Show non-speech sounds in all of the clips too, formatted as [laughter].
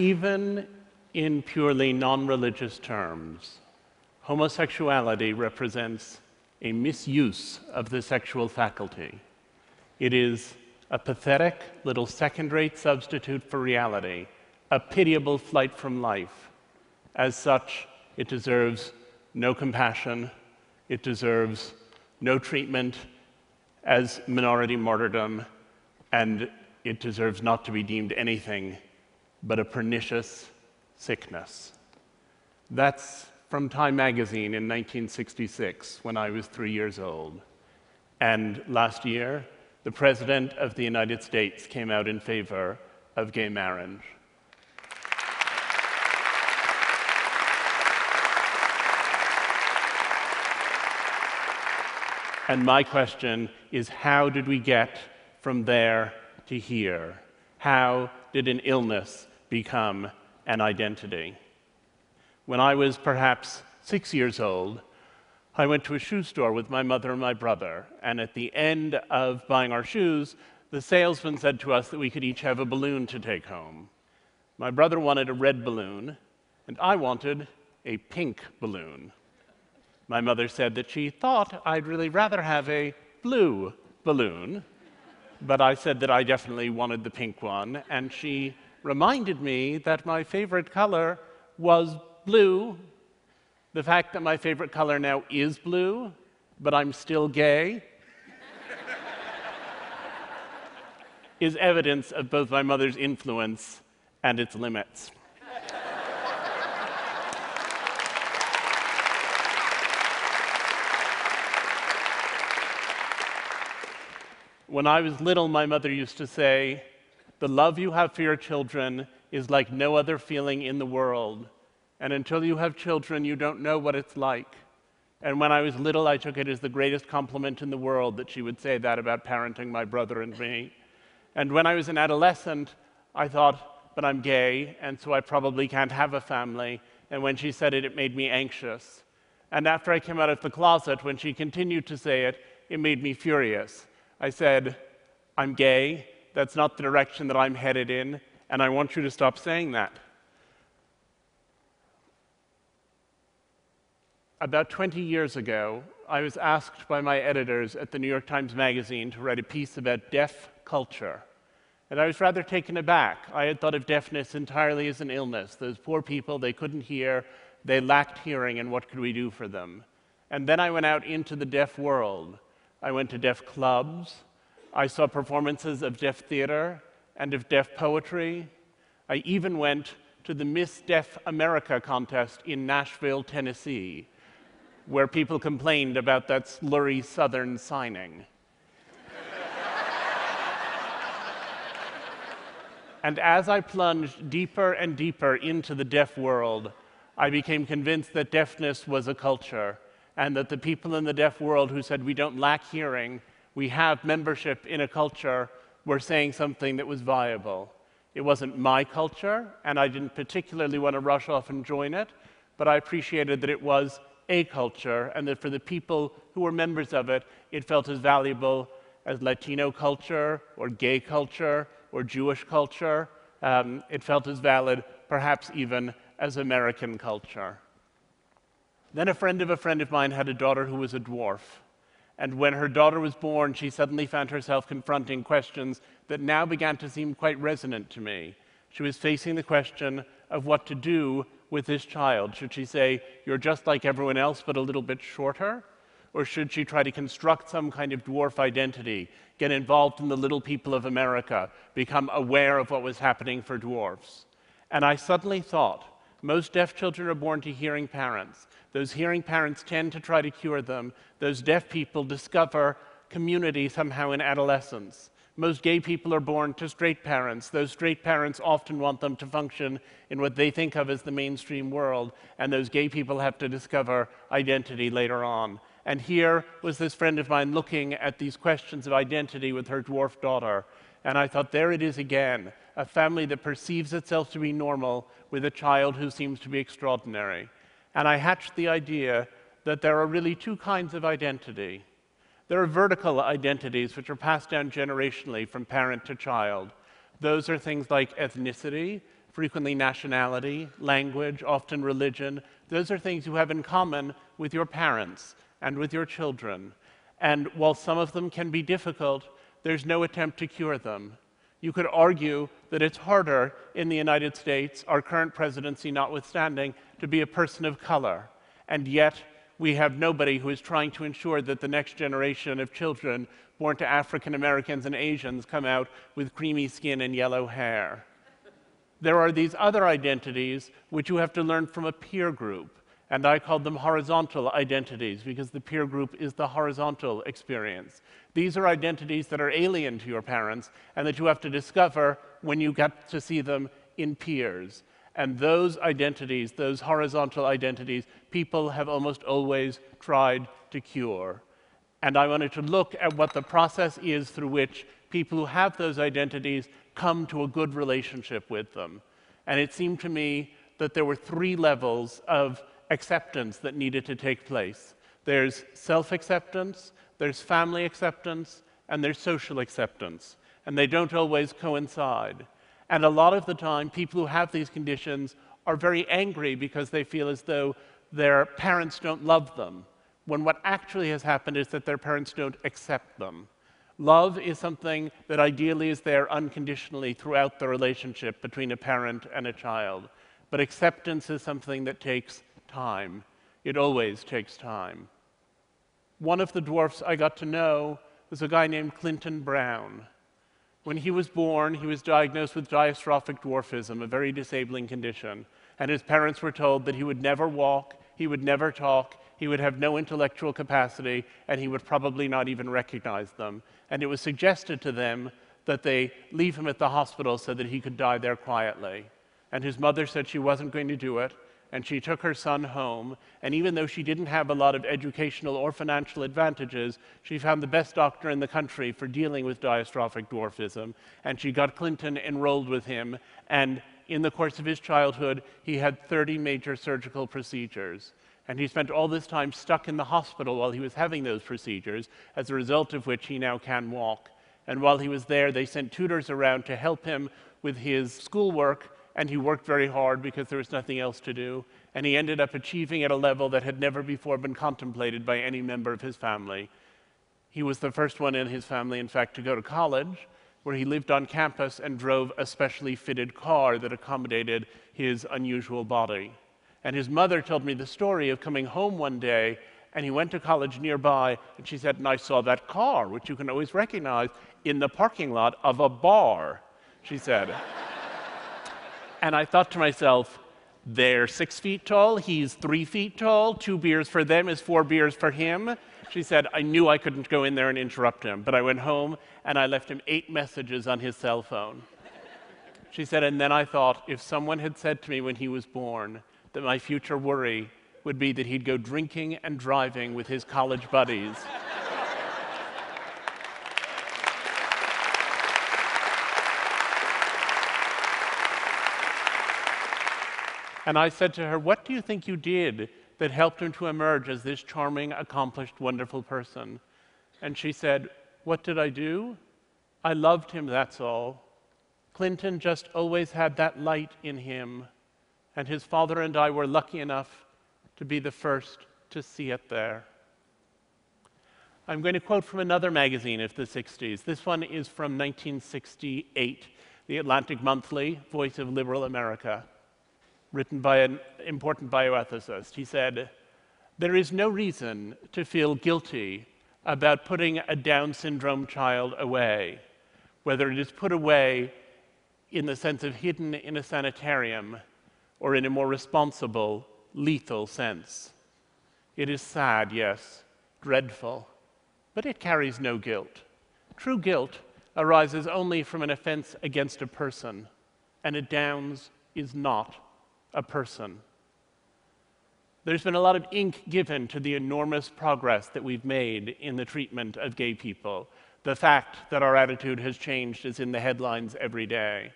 Even in purely non religious terms, homosexuality represents a misuse of the sexual faculty. It is a pathetic little second rate substitute for reality, a pitiable flight from life. As such, it deserves no compassion, it deserves no treatment as minority martyrdom, and it deserves not to be deemed anything but a pernicious sickness. That's from Time magazine in 1966 when I was three years old. And last year, the President of the United States came out in favor of gay marriage. And my question is how did we get from there to here? How did an illness become an identity? When I was perhaps six years old, I went to a shoe store with my mother and my brother, and at the end of buying our shoes, the salesman said to us that we could each have a balloon to take home. My brother wanted a red balloon, and I wanted a pink balloon. My mother said that she thought I'd really rather have a blue balloon, but I said that I definitely wanted the pink one, and she reminded me that my favorite color was blue. The fact that my favorite color now is blue, but I'm still gay, [laughs] is evidence of both my mother's influence and its limits. When I was little, my mother used to say, The love you have for your children is like no other feeling in the world. And until you have children, you don't know what it's like. And when I was little, I took it as the greatest compliment in the world that she would say that about parenting my brother and me. And when I was an adolescent, I thought, but I'm gay, and so I probably can't have a family. And when she said it, it made me anxious. And after I came out of the closet, when she continued to say it, it made me furious. I said, I'm gay, that's not the direction that I'm headed in, and I want you to stop saying that. About 20 years ago, I was asked by my editors at the New York Times Magazine to write a piece about deaf culture. And I was rather taken aback. I had thought of deafness entirely as an illness. Those poor people, they couldn't hear, they lacked hearing, and what could we do for them? And then I went out into the deaf world. I went to deaf clubs. I saw performances of deaf theater and of deaf poetry. I even went to the Miss Deaf America contest in Nashville, Tennessee, where people complained about that slurry Southern signing. [laughs] and as I plunged deeper and deeper into the deaf world, I became convinced that deafness was a culture and that the people in the deaf world who said we don't lack hearing, we have membership in a culture, were saying something that was viable. It wasn't my culture, and I didn't particularly want to rush off and join it, but I appreciated that it was a culture, and that for the people who were members of it, it felt as valuable as Latino culture, or gay culture, or Jewish culture. Um, it felt as valid, perhaps even, as American culture. Then a friend of a friend of mine had a daughter who was a dwarf. And when her daughter was born, she suddenly found herself confronting questions that now began to seem quite resonant to me. She was facing the question of what to do with this child. Should she say, You're just like everyone else, but a little bit shorter? Or should she try to construct some kind of dwarf identity, get involved in the little people of America, become aware of what was happening for dwarfs? And I suddenly thought, most deaf children are born to hearing parents. Those hearing parents tend to try to cure them. Those deaf people discover community somehow in adolescence. Most gay people are born to straight parents. Those straight parents often want them to function in what they think of as the mainstream world, and those gay people have to discover identity later on. And here was this friend of mine looking at these questions of identity with her dwarf daughter. And I thought, there it is again a family that perceives itself to be normal with a child who seems to be extraordinary. And I hatched the idea that there are really two kinds of identity. There are vertical identities which are passed down generationally from parent to child. Those are things like ethnicity. Frequently nationality, language, often religion. Those are things you have in common with your parents and with your children. And while some of them can be difficult, there's no attempt to cure them. You could argue that it's harder in the United States, our current presidency notwithstanding, to be a person of color. And yet, we have nobody who is trying to ensure that the next generation of children born to African Americans and Asians come out with creamy skin and yellow hair. There are these other identities which you have to learn from a peer group. And I called them horizontal identities because the peer group is the horizontal experience. These are identities that are alien to your parents and that you have to discover when you get to see them in peers. And those identities, those horizontal identities, people have almost always tried to cure. And I wanted to look at what the process is through which people who have those identities come to a good relationship with them. And it seemed to me that there were three levels of acceptance that needed to take place. There's self acceptance, there's family acceptance, and there's social acceptance. And they don't always coincide. And a lot of the time, people who have these conditions are very angry because they feel as though their parents don't love them, when what actually has happened is that their parents don't accept them. Love is something that ideally is there unconditionally throughout the relationship between a parent and a child. But acceptance is something that takes time. It always takes time. One of the dwarfs I got to know was a guy named Clinton Brown. When he was born, he was diagnosed with diastrophic dwarfism, a very disabling condition, and his parents were told that he would never walk, he would never talk, he would have no intellectual capacity, and he would probably not even recognize them. And it was suggested to them that they leave him at the hospital so that he could die there quietly. And his mother said she wasn't going to do it, and she took her son home. And even though she didn't have a lot of educational or financial advantages, she found the best doctor in the country for dealing with diastrophic dwarfism. And she got Clinton enrolled with him. And in the course of his childhood, he had 30 major surgical procedures. And he spent all this time stuck in the hospital while he was having those procedures, as a result of which he now can walk. And while he was there, they sent tutors around to help him with his schoolwork and he worked very hard because there was nothing else to do. And he ended up achieving at a level that had never before been contemplated by any member of his family. He was the first one in his family, in fact, to go to college, where he lived on campus and drove a specially fitted car that accommodated his unusual body. And his mother told me the story of coming home one day, and he went to college nearby, and she said, And I saw that car, which you can always recognize, in the parking lot of a bar, she said. And I thought to myself, they're six feet tall, he's three feet tall, two beers for them is four beers for him. She said, I knew I couldn't go in there and interrupt him, but I went home and I left him eight messages on his cell phone. She said, and then I thought, if someone had said to me when he was born that my future worry would be that he'd go drinking and driving with his college buddies. And I said to her, What do you think you did that helped him to emerge as this charming, accomplished, wonderful person? And she said, What did I do? I loved him, that's all. Clinton just always had that light in him, and his father and I were lucky enough to be the first to see it there. I'm going to quote from another magazine of the 60s. This one is from 1968, the Atlantic Monthly, Voice of Liberal America written by an important bioethicist. He said, There is no reason to feel guilty about putting a Down syndrome child away, whether it is put away in the sense of hidden in a sanitarium or in a more responsible, lethal sense. It is sad, yes, dreadful, but it carries no guilt. True guilt arises only from an offense against a person, and a Downs is not a person. There's been a lot of ink given to the enormous progress that we've made in the treatment of gay people. The fact that our attitude has changed is in the headlines every day.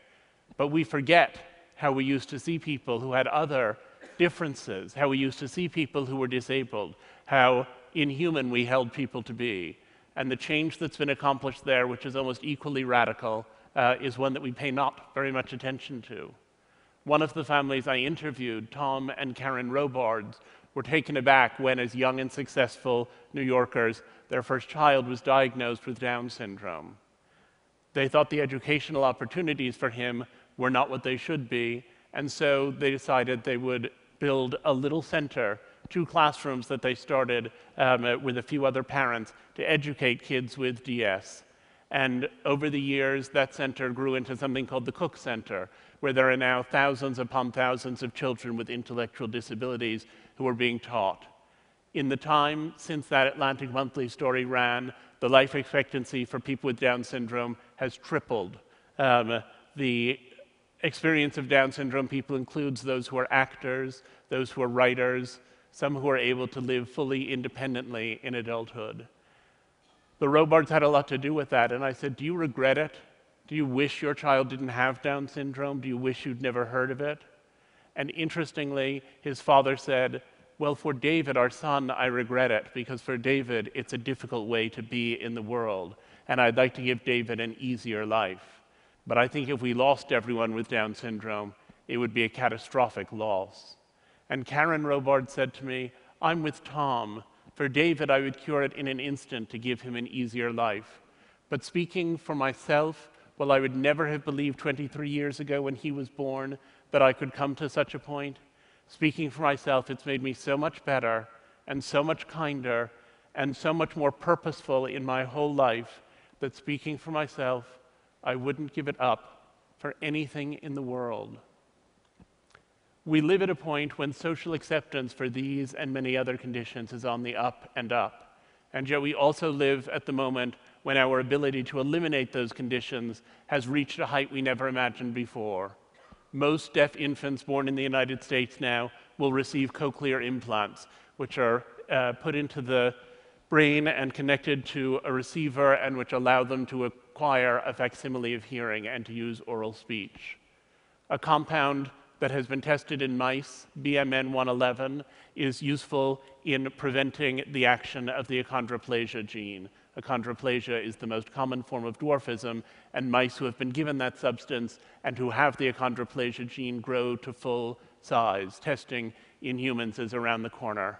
But we forget how we used to see people who had other differences, how we used to see people who were disabled, how inhuman we held people to be. And the change that's been accomplished there, which is almost equally radical, uh, is one that we pay not very much attention to. One of the families I interviewed, Tom and Karen Robards, were taken aback when, as young and successful New Yorkers, their first child was diagnosed with Down syndrome. They thought the educational opportunities for him were not what they should be, and so they decided they would build a little center, two classrooms that they started um, with a few other parents to educate kids with DS. And over the years, that center grew into something called the Cooke Center, where there are now thousands upon thousands of children with intellectual disabilities who are being taught. In the time since that Atlantic Monthly story ran, the life expectancy for people with Down syndrome has tripled. Um, the experience of Down syndrome people includes those who are actors, those who are writers, some who are able to live fully independently in adulthood. The Robards had a lot to do with that, and I said, Do you regret it? Do you wish your child didn't have Down syndrome? Do you wish you'd never heard of it? And interestingly, his father said, Well, for David, our son, I regret it, because for David, it's a difficult way to be in the world, and I'd like to give David an easier life. But I think if we lost everyone with Down syndrome, it would be a catastrophic loss. And Karen Robard said to me, I'm with Tom. For David, I would cure it in an instant to give him an easier life. But speaking for myself, well, I would never have believed 23 years ago when he was born that I could come to such a point. Speaking for myself, it's made me so much better and so much kinder and so much more purposeful in my whole life that speaking for myself, I wouldn't give it up for anything in the world. We live at a point when social acceptance for these and many other conditions is on the up and up. And yet, we also live at the moment when our ability to eliminate those conditions has reached a height we never imagined before most deaf infants born in the United States now will receive cochlear implants, which are uh, put into the brain and connected to a receiver and which allow them to acquire a facsimile of hearing and to use oral speech. A compound that has been tested in mice, BMN 111, is useful in preventing the action of the achondroplasia gene, Achondroplasia is the most common form of dwarfism, and mice who have been given that substance and who have the achondroplasia gene grow to full size. Testing in humans is around the corner.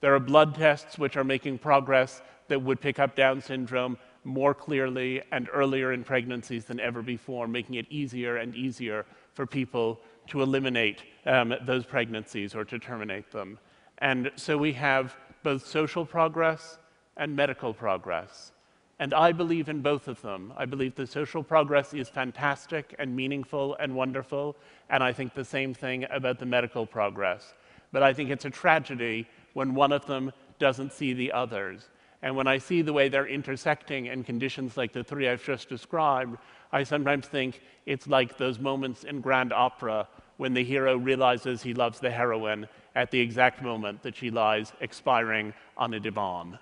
There are blood tests which are making progress that would pick up Down syndrome more clearly and earlier in pregnancies than ever before, making it easier and easier for people to eliminate um, those pregnancies or to terminate them. And so we have both social progress and medical progress. And I believe in both of them. I believe the social progress is fantastic and meaningful and wonderful, and I think the same thing about the medical progress. But I think it's a tragedy when one of them doesn't see the others. And when I see the way they're intersecting in conditions like the three I've just described, I sometimes think it's like those moments in grand opera when the hero realizes he loves the heroine at the exact moment that she lies expiring on a divan.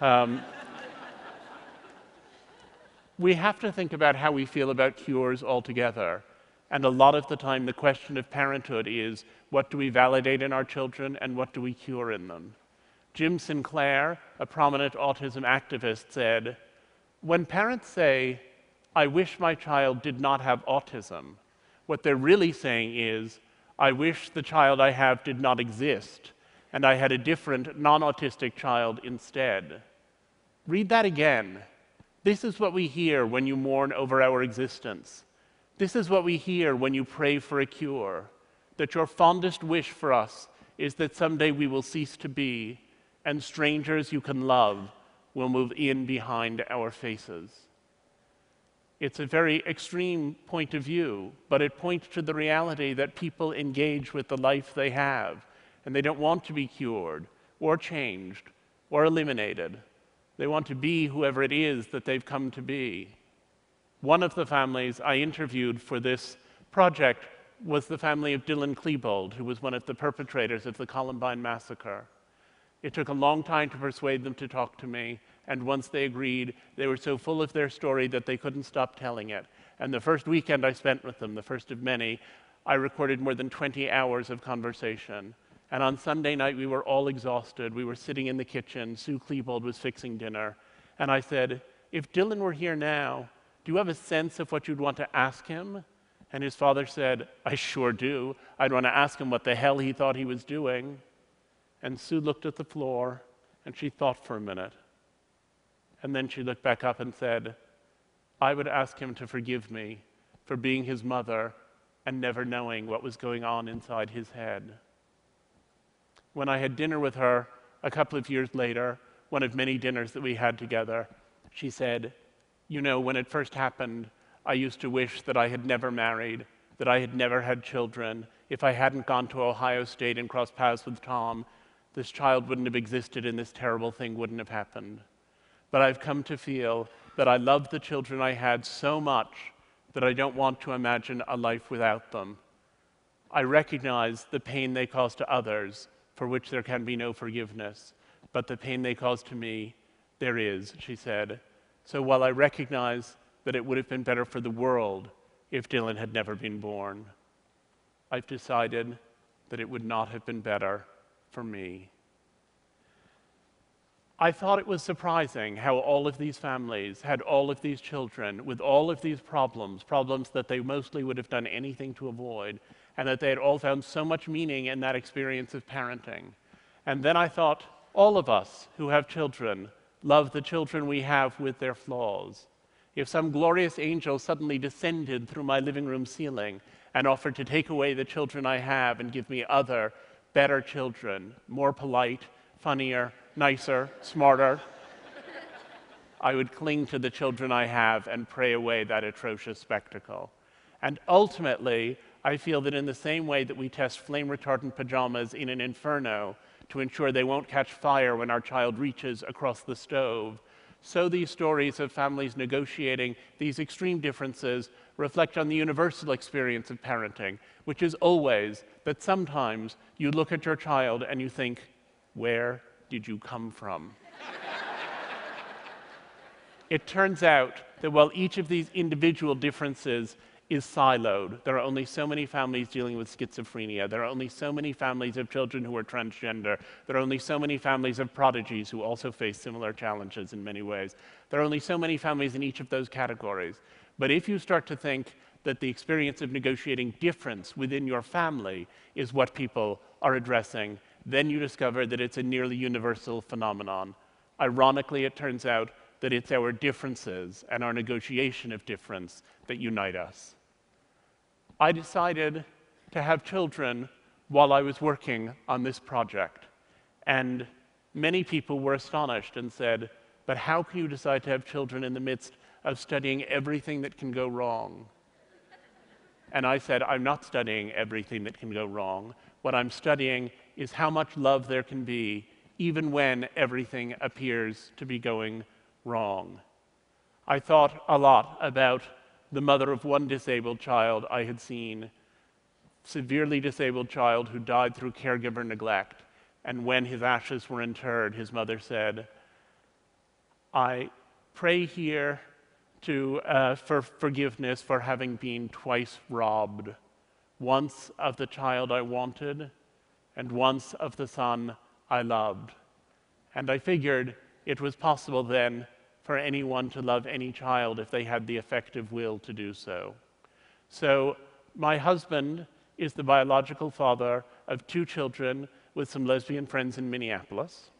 Um, we have to think about how we feel about cures altogether. And a lot of the time, the question of parenthood is what do we validate in our children and what do we cure in them? Jim Sinclair, a prominent autism activist, said, When parents say, I wish my child did not have autism, what they're really saying is, I wish the child I have did not exist, and I had a different, non autistic child instead. Read that again. This is what we hear when you mourn over our existence. This is what we hear when you pray for a cure that your fondest wish for us is that someday we will cease to be, and strangers you can love will move in behind our faces. It's a very extreme point of view, but it points to the reality that people engage with the life they have, and they don't want to be cured, or changed, or eliminated. They want to be whoever it is that they've come to be. One of the families I interviewed for this project was the family of Dylan Klebold, who was one of the perpetrators of the Columbine massacre. It took a long time to persuade them to talk to me, and once they agreed, they were so full of their story that they couldn't stop telling it. And the first weekend I spent with them, the first of many, I recorded more than 20 hours of conversation. And on Sunday night, we were all exhausted. We were sitting in the kitchen. Sue Klebold was fixing dinner. And I said, If Dylan were here now, do you have a sense of what you'd want to ask him? And his father said, I sure do. I'd want to ask him what the hell he thought he was doing. And Sue looked at the floor and she thought for a minute. And then she looked back up and said, I would ask him to forgive me for being his mother and never knowing what was going on inside his head. When I had dinner with her a couple of years later, one of many dinners that we had together, she said, You know, when it first happened, I used to wish that I had never married, that I had never had children. If I hadn't gone to Ohio State and crossed paths with Tom, this child wouldn't have existed and this terrible thing wouldn't have happened. But I've come to feel that I love the children I had so much that I don't want to imagine a life without them. I recognize the pain they cause to others, for which there can be no forgiveness, but the pain they caused to me, there is, she said. So while I recognize that it would have been better for the world if Dylan had never been born, I've decided that it would not have been better for me. I thought it was surprising how all of these families had all of these children with all of these problems, problems that they mostly would have done anything to avoid, and that they had all found so much meaning in that experience of parenting. And then I thought, all of us who have children love the children we have with their flaws. If some glorious angel suddenly descended through my living room ceiling and offered to take away the children I have and give me other, better children, more polite, funnier, nicer, smarter, I would cling to the children I have and pray away that atrocious spectacle. And ultimately, I feel that in the same way that we test flame retardant pajamas in an inferno to ensure they won't catch fire when our child reaches across the stove, so these stories of families negotiating these extreme differences reflect on the universal experience of parenting, which is always that sometimes you look at your child and you think, where did you come from? [laughs] it turns out that while each of these individual differences is siloed, there are only so many families dealing with schizophrenia, there are only so many families of children who are transgender, there are only so many families of prodigies who also face similar challenges in many ways. There are only so many families in each of those categories. But if you start to think that the experience of negotiating difference within your family is what people are addressing, then you discover that it's a nearly universal phenomenon. Ironically, it turns out that it's our differences and our negotiation of difference that unite us. I decided to have children while I was working on this project, and many people were astonished and said, But how can you decide to have children in the midst of studying everything that can go wrong? And I said, I'm not studying everything that can go wrong. What I'm studying is how much love there can be even when everything appears to be going wrong. I thought a lot about the mother of one disabled child I had seen, severely disabled child who died through caregiver neglect. And when his ashes were interred, his mother said, I pray here to, uh, for forgiveness for having been twice robbed, once of the child I wanted, and once of the son I loved. And I figured it was possible then for anyone to love any child if they had the effective will to do so. So, my husband is the biological father of two children with some lesbian friends in Minneapolis.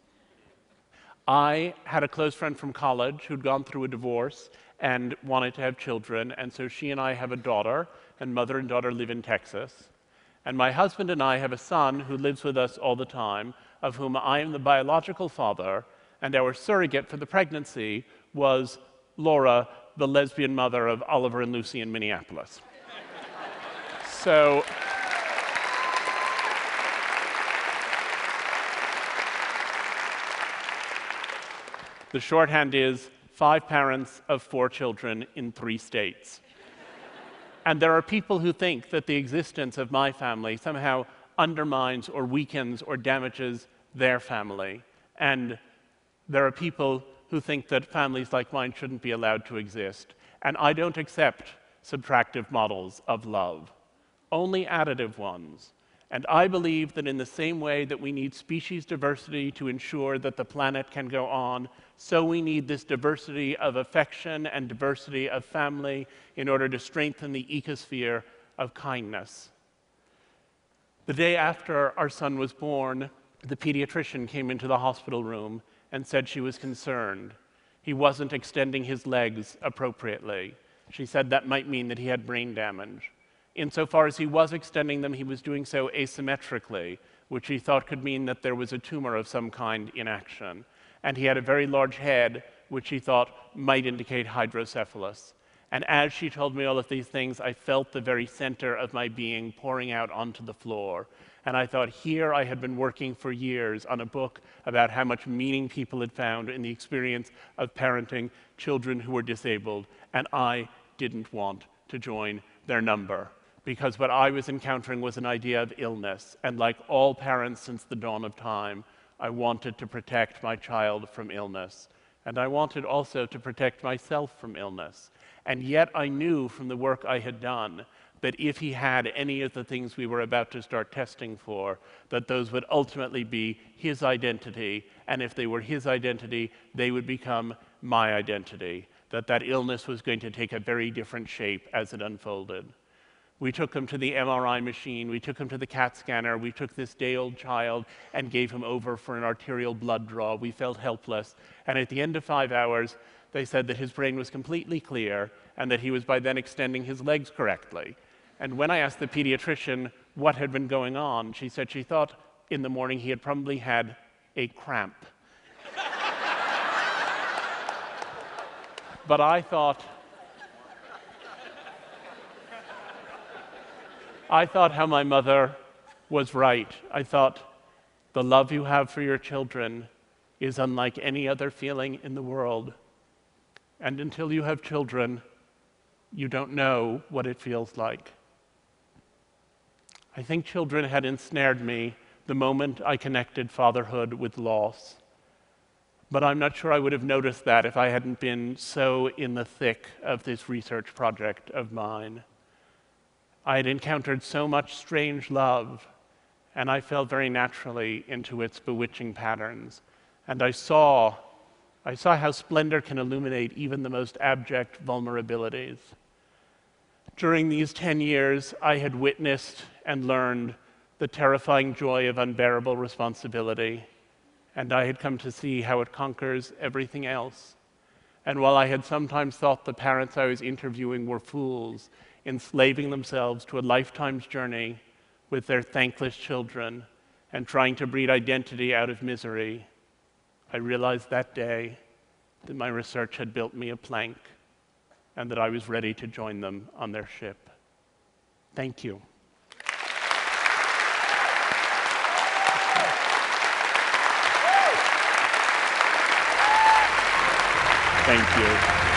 I had a close friend from college who'd gone through a divorce and wanted to have children, and so she and I have a daughter, and mother and daughter live in Texas. And my husband and I have a son who lives with us all the time, of whom I am the biological father, and our surrogate for the pregnancy was Laura, the lesbian mother of Oliver and Lucy in Minneapolis. so. The shorthand is five parents of four children in three states. And there are people who think that the existence of my family somehow undermines or weakens or damages their family. And there are people who think that families like mine shouldn't be allowed to exist. And I don't accept subtractive models of love, only additive ones. And I believe that in the same way that we need species diversity to ensure that the planet can go on, so we need this diversity of affection and diversity of family in order to strengthen the ecosphere of kindness. The day after our son was born, the pediatrician came into the hospital room and said she was concerned. He wasn't extending his legs appropriately. She said that might mean that he had brain damage. Insofar as he was extending them, he was doing so asymmetrically, which he thought could mean that there was a tumor of some kind in action. And he had a very large head, which he thought might indicate hydrocephalus. And as she told me all of these things, I felt the very center of my being pouring out onto the floor. And I thought, here I had been working for years on a book about how much meaning people had found in the experience of parenting children who were disabled. And I didn't want to join their number because what I was encountering was an idea of illness. And like all parents since the dawn of time, I wanted to protect my child from illness. And I wanted also to protect myself from illness. And yet I knew from the work I had done that if he had any of the things we were about to start testing for, that those would ultimately be his identity. And if they were his identity, they would become my identity. That that illness was going to take a very different shape as it unfolded. We took him to the MRI machine, we took him to the CAT scanner, we took this day old child and gave him over for an arterial blood draw. We felt helpless. And at the end of five hours, they said that his brain was completely clear and that he was by then extending his legs correctly. And when I asked the pediatrician what had been going on, she said she thought in the morning he had probably had a cramp. but I thought, I thought how my mother was right. I thought the love you have for your children is unlike any other feeling in the world. And until you have children, you don't know what it feels like. I think children had ensnared me the moment I connected fatherhood with loss. But I'm not sure I would have noticed that if I hadn't been so in the thick of this research project of mine. I had encountered so much strange love, and I fell very naturally into its bewitching patterns. And I saw, I saw how splendor can illuminate even the most abject vulnerabilities. During these 10 years, I had witnessed and learned the terrifying joy of unbearable responsibility, and I had come to see how it conquers everything else. And while I had sometimes thought the parents I was interviewing were fools, enslaving themselves to a lifetime's journey with their thankless children and trying to breed identity out of misery, I realized that day that my research had built me a plank and that I was ready to join them on their ship. Thank you. Thank you.